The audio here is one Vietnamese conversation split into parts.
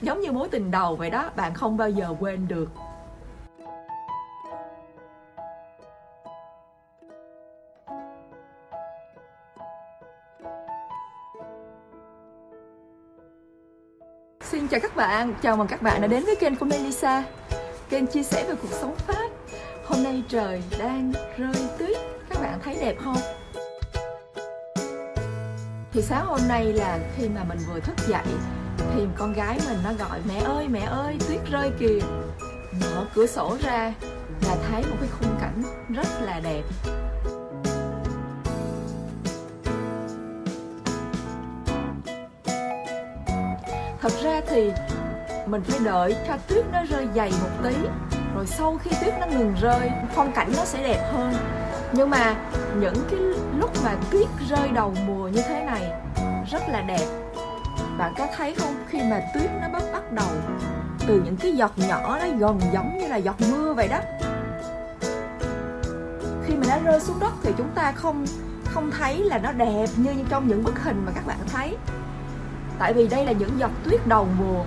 giống như mối tình đầu vậy đó bạn không bao giờ quên được. Xin chào các bạn, chào mừng các bạn đã đến với kênh của Melissa. Kênh chia sẻ về cuộc sống Pháp. Hôm nay trời đang rơi tuyết, các bạn thấy đẹp không? Thì sáng hôm nay là khi mà mình vừa thức dậy thì con gái mình nó gọi, mẹ ơi mẹ ơi, tuyết rơi kìa. Mở cửa sổ ra là thấy một cái khung cảnh rất là đẹp. Thật ra thì mình phải đợi cho tuyết nó rơi dày một tí, rồi sau khi tuyết nó ngừng rơi, phong cảnh nó sẽ đẹp hơn. Nhưng mà những cái lúc mà tuyết rơi đầu mùa như thế này, rất là đẹp bạn có thấy không? Khi mà tuyết nó bắt bắt đầu từ những cái giọt nhỏ nó gần giống như là giọt mưa vậy đó. Khi mà nó rơi xuống đất thì chúng ta không không thấy là nó đẹp như trong những bức hình mà các bạn thấy. Tại vì đây là những giọt tuyết đầu mùa,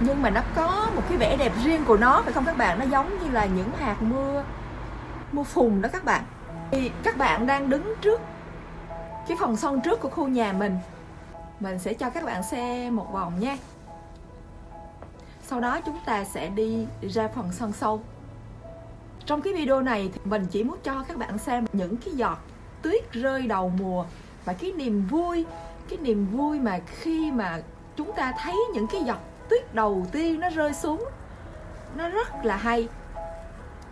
nhưng mà nó có một cái vẻ đẹp riêng của nó, phải không các bạn? Nó giống như là những hạt mưa mưa phùn đó các bạn. Thì các bạn đang đứng trước cái phòng sân trước của khu nhà mình mình sẽ cho các bạn xem một vòng nha. Sau đó chúng ta sẽ đi ra phần sân sâu. Trong cái video này thì mình chỉ muốn cho các bạn xem những cái giọt tuyết rơi đầu mùa và cái niềm vui, cái niềm vui mà khi mà chúng ta thấy những cái giọt tuyết đầu tiên nó rơi xuống. Nó rất là hay.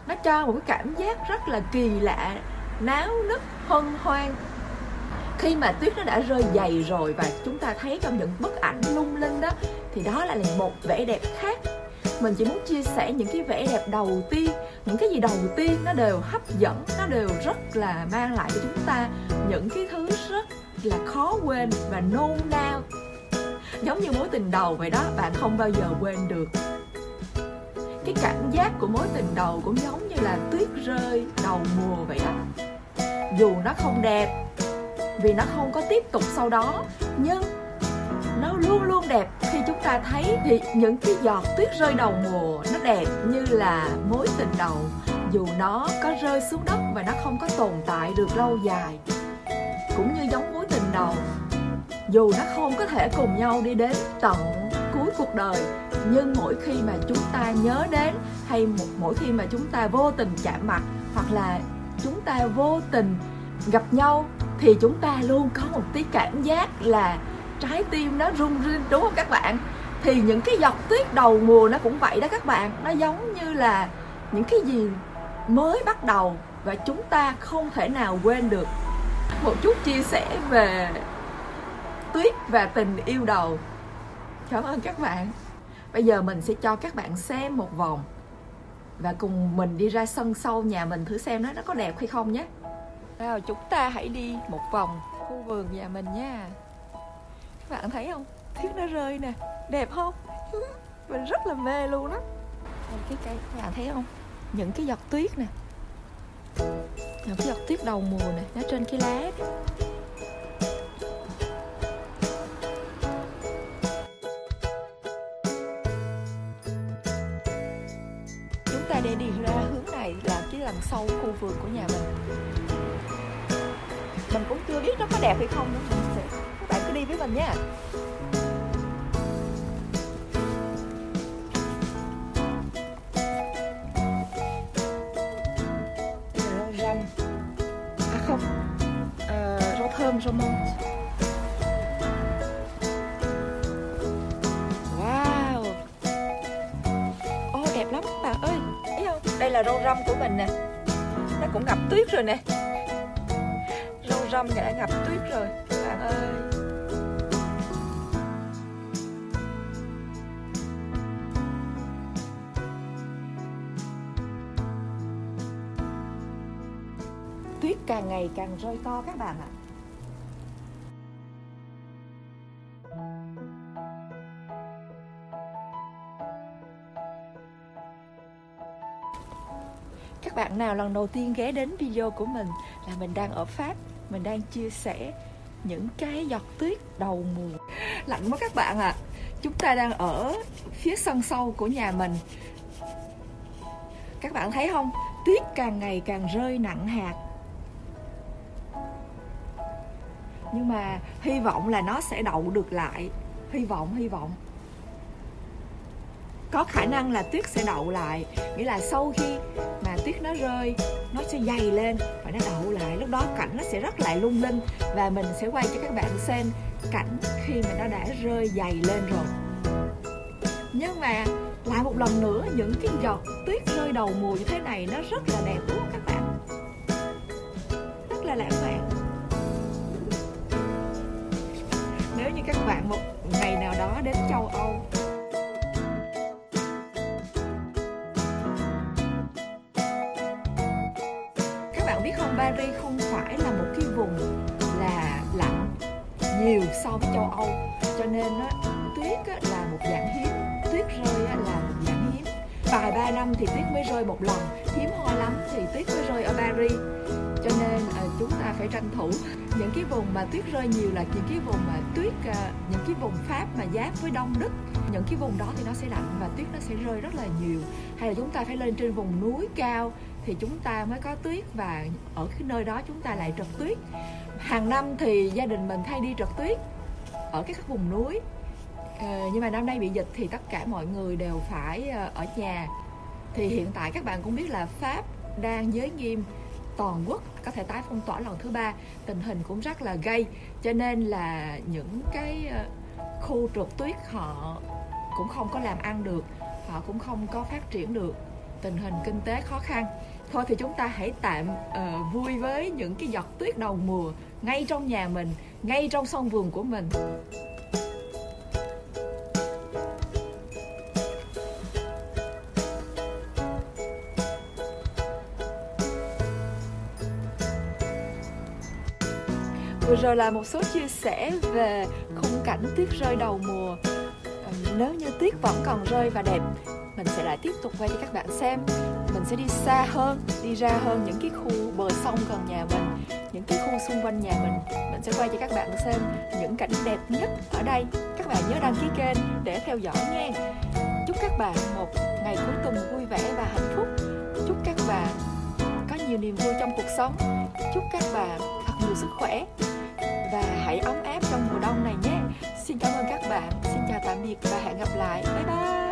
Nó cho một cái cảm giác rất là kỳ lạ, náo nức, hân hoan khi mà tuyết nó đã rơi dày rồi và chúng ta thấy trong những bức ảnh lung linh đó, thì đó là một vẻ đẹp khác. Mình chỉ muốn chia sẻ những cái vẻ đẹp đầu tiên, những cái gì đầu tiên nó đều hấp dẫn, nó đều rất là mang lại cho chúng ta những cái thứ rất là khó quên và nôn nao. Giống như mối tình đầu vậy đó, bạn không bao giờ quên được. Cái cảm giác của mối tình đầu cũng giống như là tuyết rơi đầu mùa vậy đó. Dù nó không đẹp vì nó không có tiếp tục sau đó. Nhưng nó luôn luôn đẹp. Khi chúng ta thấy thì những cái giọt tuyết rơi đầu mùa nó đẹp như là mối tình đầu. Dù nó có rơi xuống đất và nó không có tồn tại được lâu dài, cũng như giống mối tình đầu. Dù nó không có thể cùng nhau đi đến tận cuối cuộc đời, nhưng mỗi khi mà chúng ta nhớ đến, hay một, mỗi khi mà chúng ta vô tình chạm mặt, hoặc là chúng ta vô tình gặp nhau thì chúng ta luôn có một tí cảm giác là trái tim nó rung rinh, đúng không các bạn? Thì những cái giọt tuyết đầu mùa nó cũng vậy đó các bạn. Nó giống như là những cái gì mới bắt đầu và chúng ta không thể nào quên được. Một chút chia sẻ về tuyết và tình yêu đầu. Cảm ơn các bạn. Bây giờ mình sẽ cho các bạn xem một vòng và cùng mình đi ra sân sau nhà mình thử xem nó nó có đẹp hay không nhé. Rồi, chúng ta hãy đi một vòng khu vườn nhà mình nha. Các bạn thấy không? Tuyết nó rơi nè. Đẹp không? Mình rất là mê luôn đó cái cây, các bạn thấy không? Những cái giọt tuyết nè. Những cái giọt tuyết đầu mùa nè, nó trên cái lá đó. chúng ta để đi ra hướng này là cái đằng sau khu vườn của nhà mình mình cũng chưa biết nó có đẹp hay không nữa các bạn cứ đi với mình nha. Ờ, rau. Răm à không. À, rau thơm rau mông. Wow. Ô đẹp lắm các bạn ơi. Thấy không? Đây là rau răm của mình nè. Nó cũng ngập tuyết rồi nè rong răm đã ngập tuyết rồi. Các bạn. Ờ. Ơi tuyết càng ngày càng rơi to các bạn ạ. Các bạn nào lần đầu tiên ghé đến video của mình là mình đang ở Pháp mình đang chia sẻ những cái giọt tuyết đầu mùa. Lạnh quá các bạn ạ. À. chúng ta đang ở phía sân sau của nhà mình. Các bạn thấy không? Tuyết càng ngày càng rơi nặng hạt. Nhưng mà hy vọng là nó sẽ đậu được lại. Hy vọng hy vọng. Có khả năng là tuyết sẽ đậu lại. Nghĩa là sau khi tuyết nó rơi, nó sẽ dày lên và nó đậu lại. Lúc đó cảnh nó sẽ rất lại lung linh và mình sẽ quay cho các bạn xem cảnh khi mà nó đã rơi dày lên rồi. Nhưng mà lại một lần nữa, những cái giọt tuyết rơi đầu mùa như thế này nó rất là đẹp, đúng không các bạn? Rất là lãng mạn. Nếu như các bạn một ngày nào đó đến châu âu biết không? Paris không phải là một cái vùng là lạnh nhiều so với châu âu. Cho nên á, tuyết á, là một dạng hiếm. Tuyết rơi á, là một dạng hiếm. Vài ba năm thì tuyết mới rơi một lần. Hiếm hoi lắm thì tuyết mới rơi ở paris. Cho nên à, chúng ta phải tranh thủ. Những cái vùng mà tuyết rơi nhiều là những cái vùng mà tuyết à, những cái vùng pháp mà giáp với đông đức. Những cái vùng đó thì nó sẽ lạnh và tuyết nó sẽ rơi rất là nhiều. Hay là chúng ta phải lên trên vùng núi cao thì chúng ta mới có tuyết và ở cái nơi đó chúng ta lại trật tuyết. Hàng năm thì gia đình mình hay đi trật tuyết ở các vùng núi. À, nhưng mà năm nay bị dịch thì tất cả mọi người đều phải ờ, ở nhà. Thì hiện tại các bạn cũng biết là pháp đang giới nghiêm toàn quốc có thể tái phong tỏa lần thứ ba. Tình hình cũng rất là gây cho nên là những cái ờ, khu trượt tuyết họ cũng không có làm ăn được họ cũng không có phát triển được. Tình hình kinh tế khó khăn thôi thì chúng ta hãy tạm uh, vui với những cái giọt tuyết đầu mùa ngay trong nhà mình ngay trong sân vườn của mình. Vừa rồi là một số chia sẻ về khung cảnh tuyết rơi đầu mùa. Ờ, nếu như tuyết vẫn còn rơi và đẹp Mình sẽ lại tiếp tục quay cho các bạn xem. Mình sẽ đi xa hơn, đi ra hơn những cái khu bờ sông gần nhà mình Những cái khu xung quanh nhà mình Mình sẽ quay cho các bạn xem những cảnh đẹp nhất ở đây Các bạn nhớ đăng ký kênh để theo dõi nha Chúc các bạn một ngày cuối tuần vui vẻ và hạnh phúc Chúc các bạn có nhiều niềm vui trong cuộc sống Chúc các bạn thật nhiều sức khỏe và hãy ấm áp trong mùa đông này nhé. Xin cảm ơn các bạn, xin chào tạm biệt và hẹn gặp lại. Bye bye.